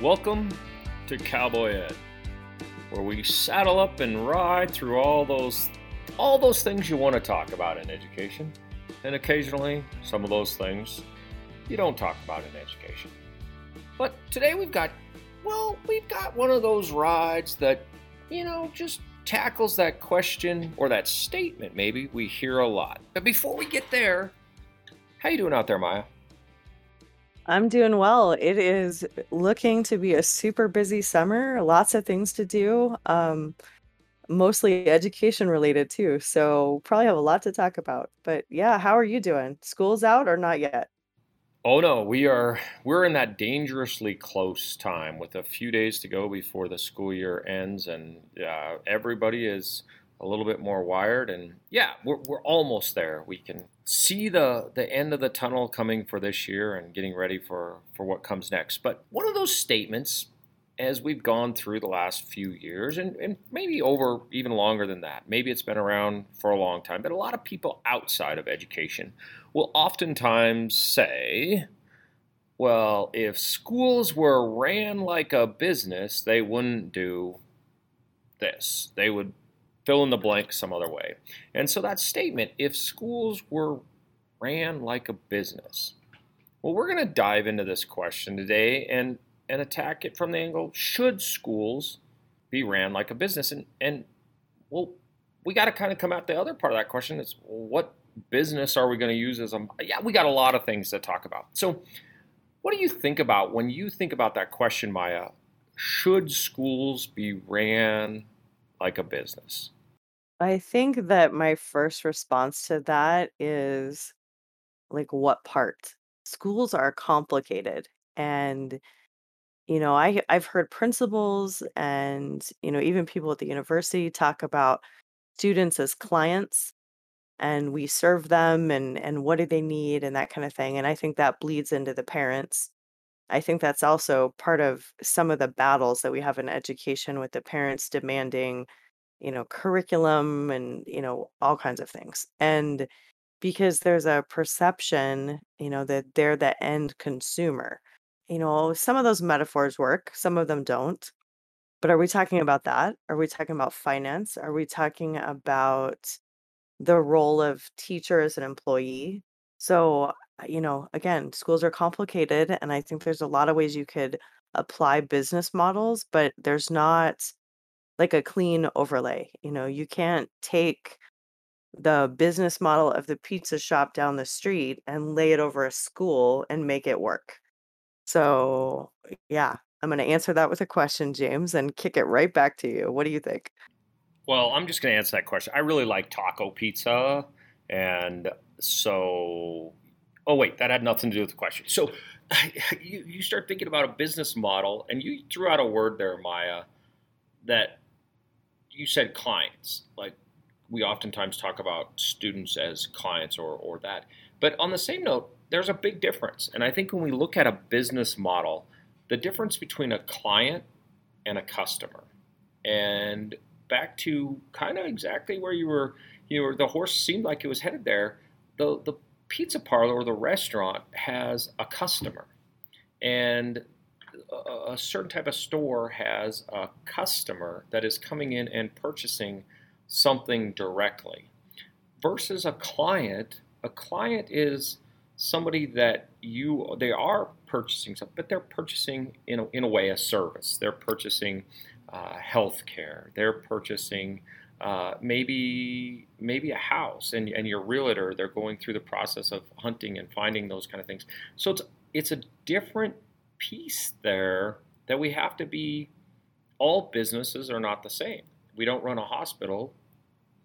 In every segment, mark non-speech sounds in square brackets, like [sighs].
Welcome to Cowboy Ed, where we saddle up and ride through all those all those things you want to talk about in education, and occasionally some of those things you don't talk about in education. But today we've got well, we've got one of those rides that you know just tackles that question or that statement maybe we hear a lot. But before we get there, how you doing out there, Maya? I'm doing well. It is looking to be a super busy summer, lots of things to do, um, mostly education related too. So probably have a lot to talk about. But yeah, how are you doing? School's out or not yet? Oh no, we are we're in that dangerously close time with a few days to go before the school year ends, and uh, everybody is a little bit more wired. And yeah, we're we're almost there. We can see the the end of the tunnel coming for this year and getting ready for for what comes next. But one of those statements as we've gone through the last few years and, and maybe over even longer than that maybe it's been around for a long time but a lot of people outside of education will oftentimes say well if schools were ran like a business they wouldn't do this they would fill in the blank some other way. And so that statement if schools were ran like a business well we're going to dive into this question today and and attack it from the angle should schools be ran like a business? And and well we got to kind of come at the other part of that question is what business are we going to use as a yeah we got a lot of things to talk about. So what do you think about when you think about that question maya should schools be ran like a business I think that my first response to that is like what part? Schools are complicated and you know, I I've heard principals and, you know, even people at the university talk about students as clients and we serve them and and what do they need and that kind of thing. And I think that bleeds into the parents. I think that's also part of some of the battles that we have in education with the parents demanding, you know, curriculum and, you know, all kinds of things. And because there's a perception, you know, that they're the end consumer you know, some of those metaphors work, some of them don't. But are we talking about that? Are we talking about finance? Are we talking about the role of teacher as an employee? So, you know, again, schools are complicated, and I think there's a lot of ways you could apply business models, but there's not like a clean overlay. You know, you can't take the business model of the pizza shop down the street and lay it over a school and make it work. So, yeah, I'm gonna answer that with a question, James, and kick it right back to you. What do you think? Well, I'm just going to answer that question. I really like taco pizza. And so, oh, wait, that had nothing to do with the question. So, [sighs] you, you start thinking about a business model, and you threw out a word there, Maya, that you said clients. Like, we oftentimes talk about students as clients or, or that. But on the same note, there's a big difference. And I think when we look at a business model, the difference between a client and a customer, and back to kind of exactly where you were, you know, the horse seemed like it was headed there. The the pizza parlor or the restaurant has a customer, and a, certain type of store has a customer that is coming in and purchasing something directly, versus a client. A client is somebody that you they are purchasing something, but they're purchasing in a, in a way a service. They're purchasing uh, health care. They're purchasing uh, maybe maybe a house, and and your realtor. They're going through the process of hunting and finding those kind of things. So it's it's a different piece there that we have to be. All businesses are not the same. We don't run a hospital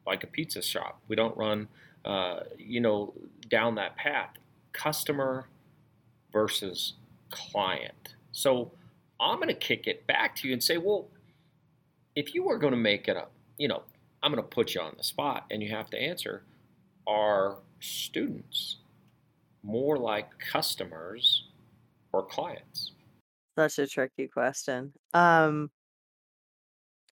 like a pizza shop. We don't run, uh, you know, down that path customer versus client. So I'm going to kick it back to you and say, well, if you were going to make it up, you know, I'm going to put you on the spot and you have to answer are students more like customers or clients? Such a tricky question. Um,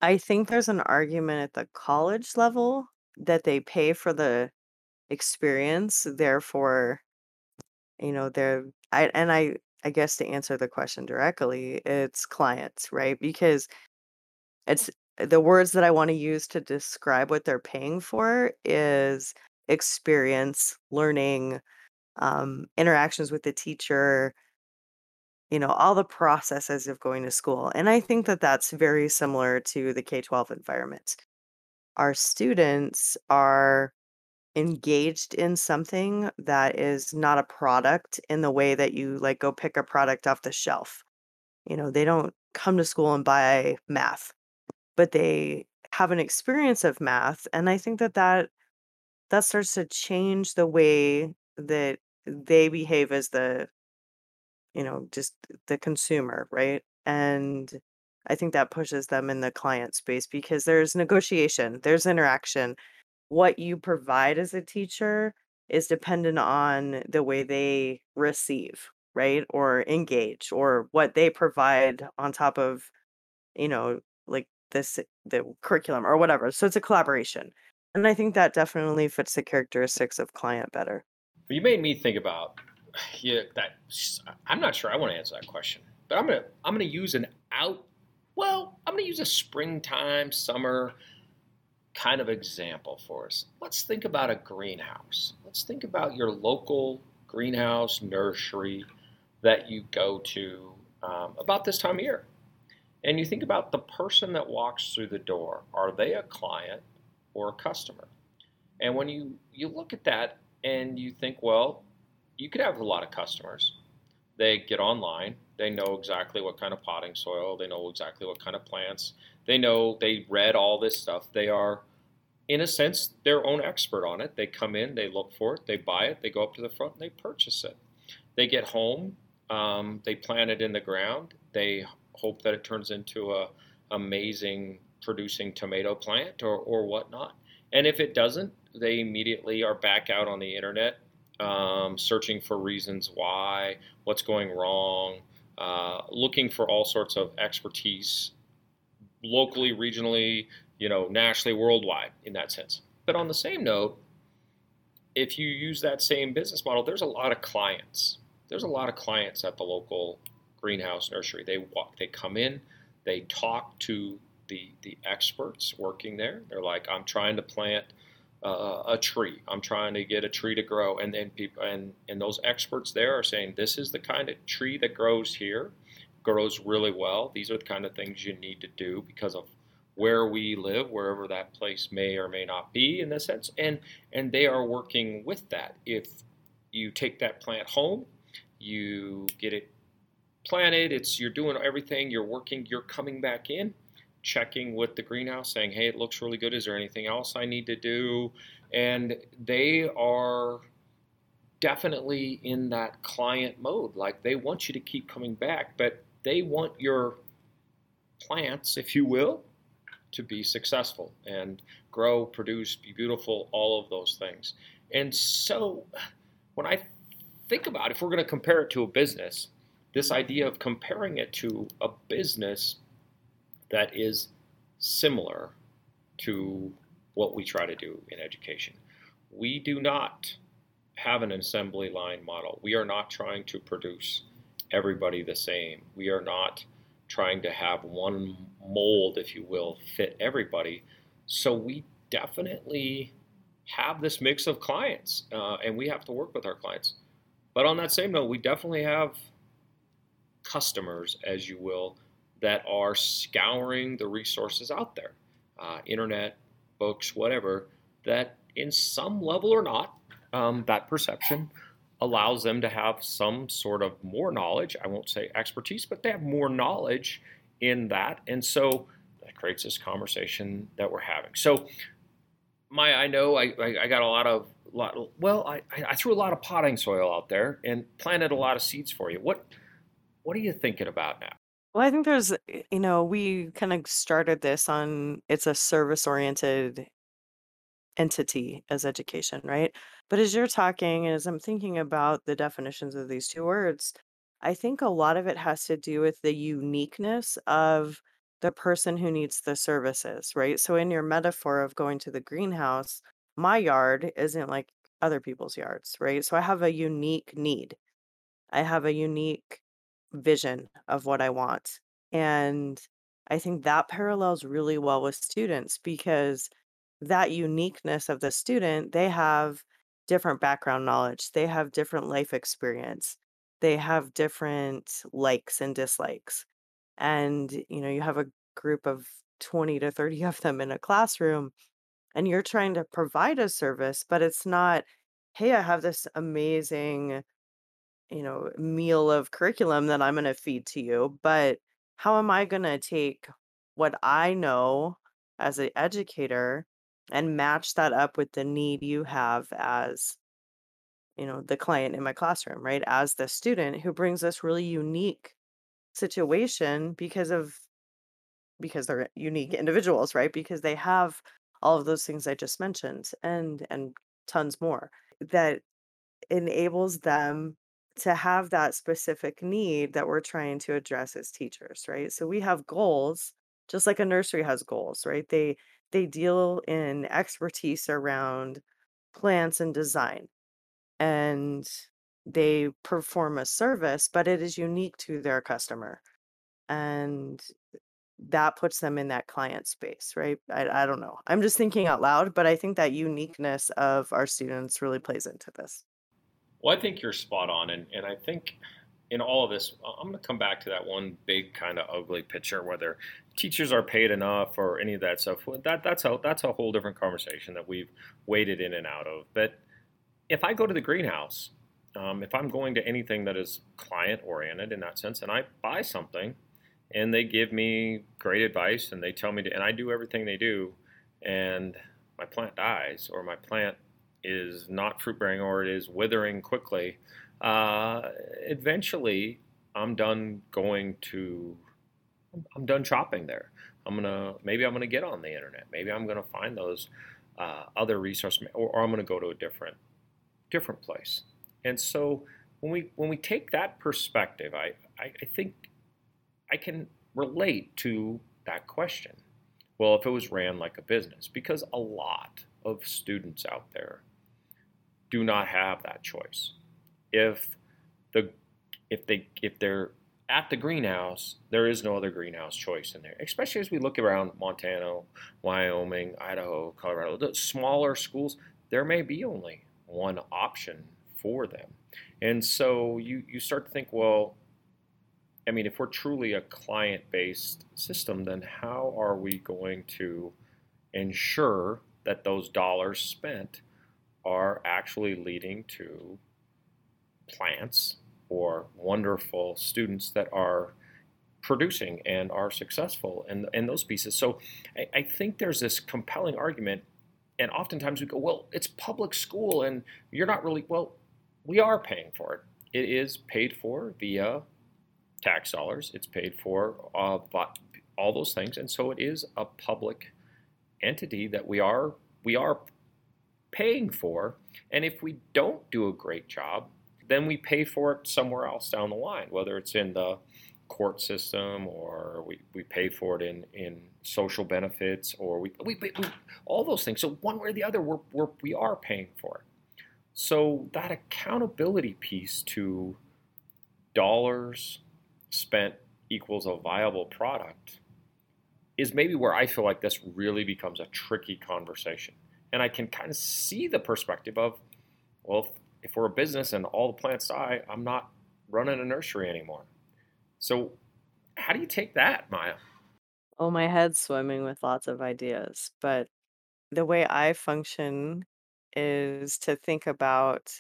I think there's an argument at the college level that they pay for the experience, therefore you know, they're I and I I guess to answer the question directly, it's clients, right? Because it's the words that I wanna use to describe what they're paying for is experience, learning, um, interactions with the teacher, you know, all the processes of going to school, and I think that that's very similar to the K-12 environment. Our students are engaged in something that is not a product in the way that you, like, go pick a product off the shelf. You know, they don't come to school and buy math, but they have an experience of math, and I think that that that starts to change the way that they behave as the you know, just the consumer, right? And I think that pushes them in the client space because there's negotiation, there's interaction. What you provide as a teacher is dependent on the way they receive, right? Or engage, or what they provide on top of, you know, like this the curriculum or whatever. So it's a collaboration. And I think that definitely fits the characteristics of client better. You made me think about [sighs] yeah that I'm not sure I want to answer that question, but I'm gonna I'm gonna use an out. Well, I'm gonna use a springtime summer kind of example for us. Let's think about a greenhouse. Let's think about your local greenhouse nursery that you go to um, about this time of year. And you think about the person that walks through the door. Are they a client or a customer? And when you, you look at that and you think, well, you could have a lot of customers. They get online, they know exactly what kind of potting soil, they know exactly what kind of plants, they know they read all this stuff. They are, in a sense, their own expert on it. They come in, they look for it, they buy it, they go up to the front, and they purchase it. They get home, um, they plant it in the ground, they hope that it turns into a amazing producing tomato plant or, or whatnot. And if it doesn't, they immediately are back out on the internet um, searching for reasons why, what's going wrong, uh, looking for all sorts of expertise locally, regionally, you know, nationally, worldwide in that sense. But on the same note, if you use that same business model, there's a lot of clients. There's a lot of clients at the local greenhouse nursery. They walk, they come in, they talk to the the experts working there. They're like, I'm trying to plant uh, a tree. I'm trying to get a tree to grow, and then people and and those experts there are saying this is the kind of tree that grows here, grows really well. These are the kind of things you need to do because of where we live, wherever that place may or may not be in this sense, and and they are working with that. If you take that plant home, you get it planted. It's you're doing everything. You're working. You're coming back in checking with the greenhouse saying, hey, it looks really good. Is there anything else I need to do? And they are definitely in that client mode. Like they want you to keep coming back, but they want your plants, if you will, to be successful and grow, produce, be beautiful, all of those things. And so when I think about if we're going to compare it to a business, this idea of comparing it to a business that is similar to what we try to do in education. We do not have an assembly line model. We are not trying to produce everybody the same. We are not trying to have one mold, if you will, fit everybody. So we definitely have this mix of clients, uh, and we have to work with our clients. But on that same note, we definitely have customers, as you will, that are scouring the resources out there uh, internet, books, whatever that in some level or not, um, that perception allows them to have some sort of more knowledge. I won't say expertise, but they have more knowledge in that. And so that creates this conversation that we're having. So, my, I know I, I, got a lot of, lot, well, I, I threw a lot of potting soil out there and planted a lot of seeds for you. What, what are you thinking about now? Well, I think there's, eh, you know, we kind of started this on it's a service oriented entity as education, right? But as you're talking, as I'm thinking about the definitions of these two words, I think a lot of it has to do with the uniqueness of the person who needs the services, right? So, in your metaphor of going to the greenhouse, my yard isn't like other people's yards, right? So, I have a unique need. I have a unique vision of what I want. And I think that parallels really well with students because that uniqueness of the student, they have different background knowledge, they have different life experience, they have different likes and dislikes. And, you know, you have a group of 20 to 30 of them in a classroom and you're trying to provide a service, but it's not, hey, I have this amazing you know, meal of curriculum that I'm gonna feed to you, but how am I gonna take what I know as an educator and match that up with the need you have as, you know, the client in my classroom, right? As the student who brings this really unique situation because of because they're unique individuals, right? Because they have all of those things I just mentioned and and tons more that enables them to have that specific need that we're trying to address as teachers, right? So we have goals, just like a nursery has goals, right? They they deal in expertise around plants and design and they perform a service, but it is unique to their customer. And that puts them in that client space, right? I, I don't know. I'm just thinking out loud, but I think that uniqueness of our students really plays into this. Well, I think you're spot on, and and I think in all of this, I'm going to come back to that one big kind of ugly picture, whether teachers are paid enough or any of that stuff. That that's a that's a whole different conversation that we've waded in and out of. But if I go to the greenhouse, um, if I'm going to anything that is client oriented in that sense, and I buy something, and they give me great advice, and they tell me to, and I do everything they do, and my plant dies or my plant is not fruit bearing or it is withering quickly, uh, eventually I'm done going to, I'm done shopping there. I'm gonna maybe I'm gonna get on the internet. Maybe I'm gonna find those uh, other resources, or, or I'm gonna go to a different different place. And so when we when we take that perspective, I, I, I think I can relate to that question. Well, if it was ran like a business, because a lot of students out there do not have that choice. If the if they if they're at the greenhouse, there is no other greenhouse choice in there. Especially as we look around Montana, Wyoming, Idaho, Colorado, the smaller schools, there may be only one option for them. And so you, you start to think, well, I mean, if we're truly a client based system, then how are we going to ensure that those dollars spent are actually leading to plants or wonderful students that are producing and are successful in, in those pieces. So I, I think there's this compelling argument, and oftentimes we go, well, it's public school and you're not really, well, we are paying for it. It is paid for via tax dollars, it's paid for uh, all those things, and so it is a public entity that we are we are paying for. And if we don't do a great job, then we pay for it somewhere else down the line, whether it's in the court system or we, we pay for it in, in social benefits or we, we, we, all those things. So one way or the other, we're, we're, we are paying for it. So that accountability piece to dollars spent equals a viable product is maybe where I feel like this really becomes a tricky conversation and I can kind of see the perspective of, well, if, if we're a business and all the plants die, I'm not running a nursery anymore. So, how do you take that, Maya? Oh, my head's swimming with lots of ideas, but the way I function is to think about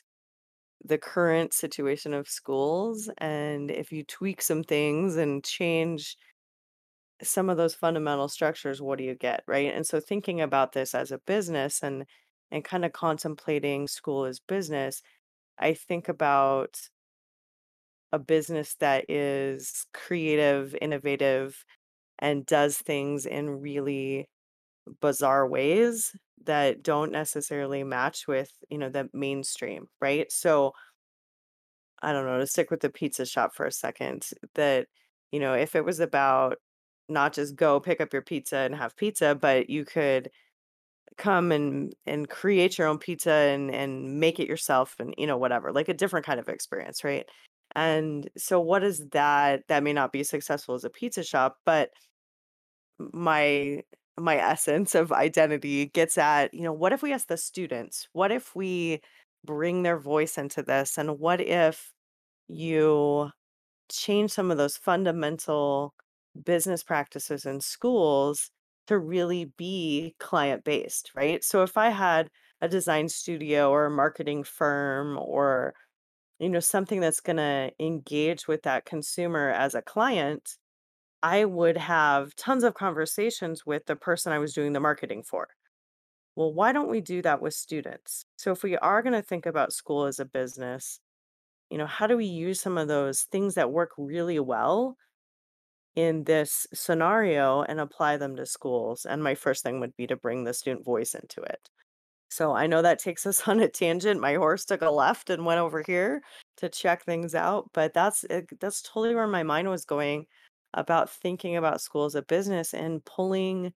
the current situation of schools and if you tweak some things and change some of those fundamental structures, what do you get, right? And so thinking about this as a business and and kind of contemplating school as business, I think about a business that is creative, innovative, and does things in really bizarre ways that don't necessarily match with, you know, the mainstream, right? So I don't know, to stick with the pizza shop for a second, that, you know, if it was about not just go pick up your pizza and have pizza, but you could come and and create your own pizza and and make it yourself and you know whatever like a different kind of experience right And so what is that that may not be successful as a pizza shop, but my my essence of identity gets at, you know, what if we ask the students? What if we bring their voice into this? And what if you change some of those fundamental business practices in schools to really be client based, right? So if I had a design studio or a marketing firm or you know something that's going to engage with that consumer as a client, I would have tons of conversations with the person I was doing the marketing for. Well, why don't we do that with students? So if we are going to think about school as a business, you know, how do we use some of those things that work really well in this scenario and apply them to schools? And my first thing would be to bring the student voice into it. So I know that takes us [laughs] on a tangent. My horse took a left and went over here to check things out, but that's eh, that's totally where my mind was going about thinking about school as a business and pulling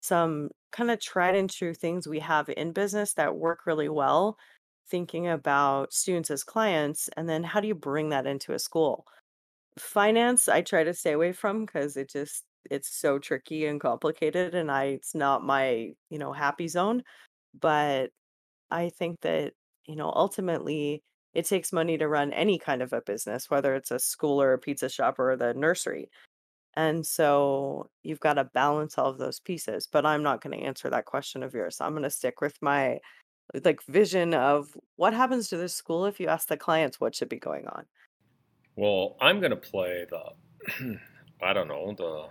some kind of tried and true things we have in business that work really well, thinking about students as clients, and then how do you bring that into a school? Finance, I try to stay away from because it just it's so tricky and complicated and I it's not my, you know, happy zone. But I think that, you know, ultimately it takes money to run any kind of a business, whether it's a school or a pizza shop or the nursery. And so you've got to balance all of those pieces. But I'm not going to answer that question of yours. I'm going to stick with my like vision of what happens to this school if you ask the clients what should be going on. Well, I'm going to play the, [clears throat] I don't know, the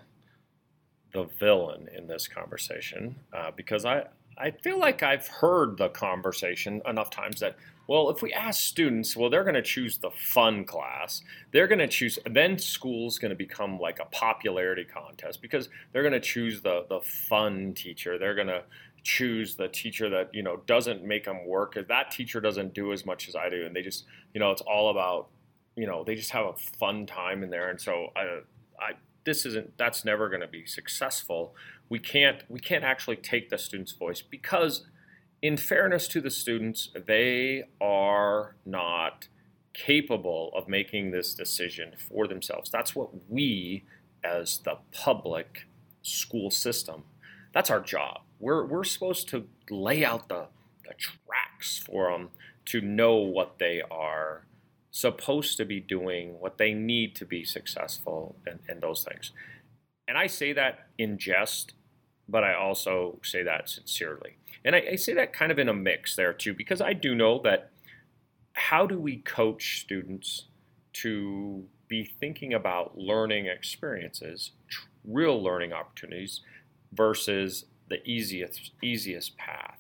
the villain in this conversation uh, because I I feel like I've heard the conversation enough times that well, if we ask students, well, they're going to choose the fun class. They're going to choose. Then school's going to become like a popularity contest because they're going to choose the the fun teacher. They're going to choose the teacher that you know doesn't make them work. That teacher doesn't do as much as I do, and they just you know it's all about you know they just have a fun time in there. And so I I this isn't that's never going to be successful. We can't we can't actually take the student's voice because in fairness to the students, they are not capable of making this decision for themselves. That's what we, as the public school system, that's our job. We're, we're supposed to lay out the, the tracks for them to know what they are supposed to be doing, what they need to be successful, and, and those things. And I say that in jest, but I also say that sincerely. And I, I say that kind of in a mix there too, because I do know that how do we coach students to be thinking about learning experiences, real learning opportunities, versus the easiest easiest path.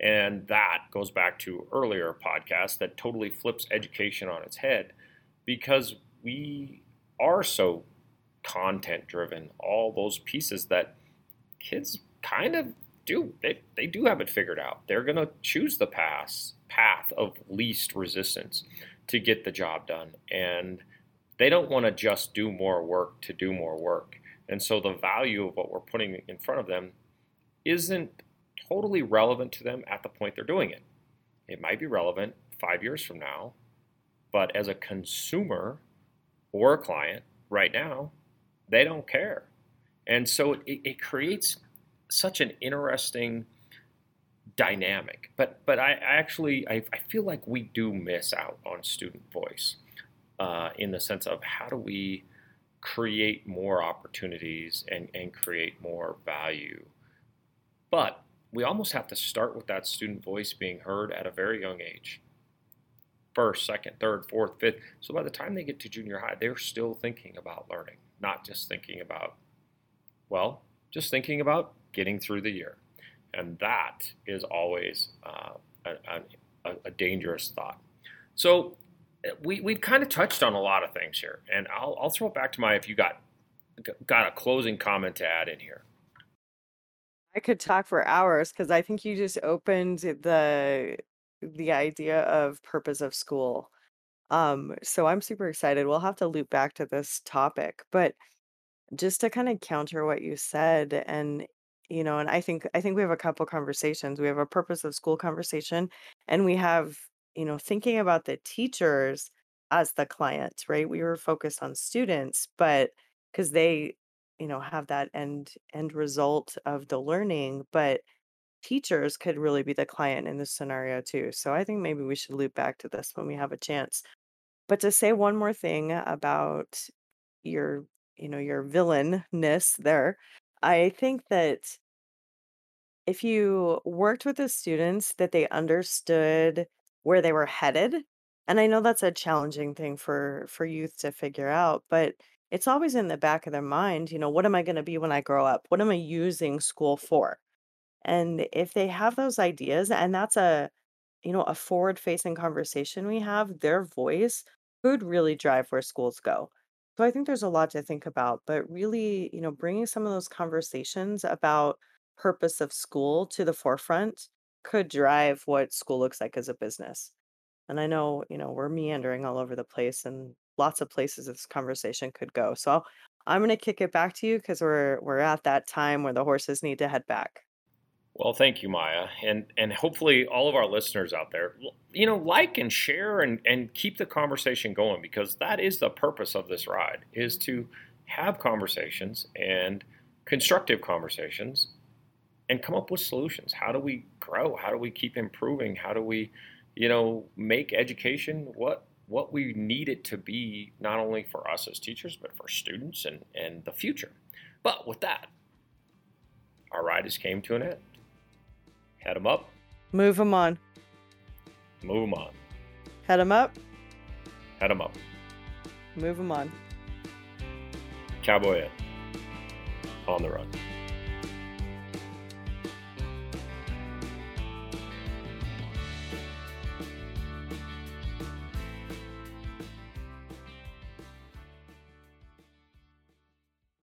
And that goes back to earlier podcasts that totally flips education on its head because we are so content driven, all those pieces that kids kind of do they, they do have it figured out. They're going to choose the path path of least resistance to get the job done, and they don't want to just do more work to do more work. And so the value of what we're putting in front of them isn't totally relevant to them at the point they're doing it. It might be relevant five years from now, but as a consumer or a client right now, they don't care. And so it, it creates such an interesting dynamic. But but I, actually I, I feel like we do miss out on student voice uh, in the sense of how do we create more opportunities and, and create more value. But we almost have to start with that student voice being heard at a very young age. First, second, third, fourth, fifth. So by the time they get to junior high, they're still thinking about learning, not just thinking about, well, just thinking about getting through the year. And that is always uh, a, a, a, dangerous thought. So we, we've kind of touched on a lot of things here. And I'll, I'll throw it back to Maya if you got, got a closing comment to add in here. I could talk for hours because I think you just opened the the idea of purpose of school. Um, so I'm super excited. We'll have to loop back to this topic, but just to kind of counter what you said and you know, and I think I think we have a couple conversations. We have a purpose of school conversation and we have, you know, thinking about the teachers as the clients, right? We were focused on students, but because they, you know, have that end end result of the learning, but teachers could really be the client in this scenario too. So I think maybe we should loop back to this when we have a chance. But to say one more thing about your, you know, your villainness there, I think that if you worked with the students that they understood where they were headed, and I know that's a challenging thing for for youth to figure out, but it's always in the back of their mind, you know, what am I going to be when I grow up? What am I using school for? And if they have those ideas, and that's a you know, a forward-facing conversation we have, their voice could really drive where schools go. So I think there's a lot to think about, but really, you know, bringing some of those conversations about purpose of school to the forefront could drive what school looks like as a business. And I know, you know, we're meandering all over the place and lots of places this conversation could go. So I'm going to kick it back to you because we're we're at that time where the horses need to head back. Well, thank you, Maya, and and hopefully all of our listeners out there, you know, like and share and and keep the conversation going because that is the purpose of this ride is to have conversations and constructive conversations and come up with solutions. How do we grow? How do we keep improving? How do we, you know, make education what what we need it to be not only for us as teachers but for students and and the future. But with that, our ride has came to an end. Head them up. Move them on. Move them on. Head them up. Head them up. Move them on. Cowboy on the run.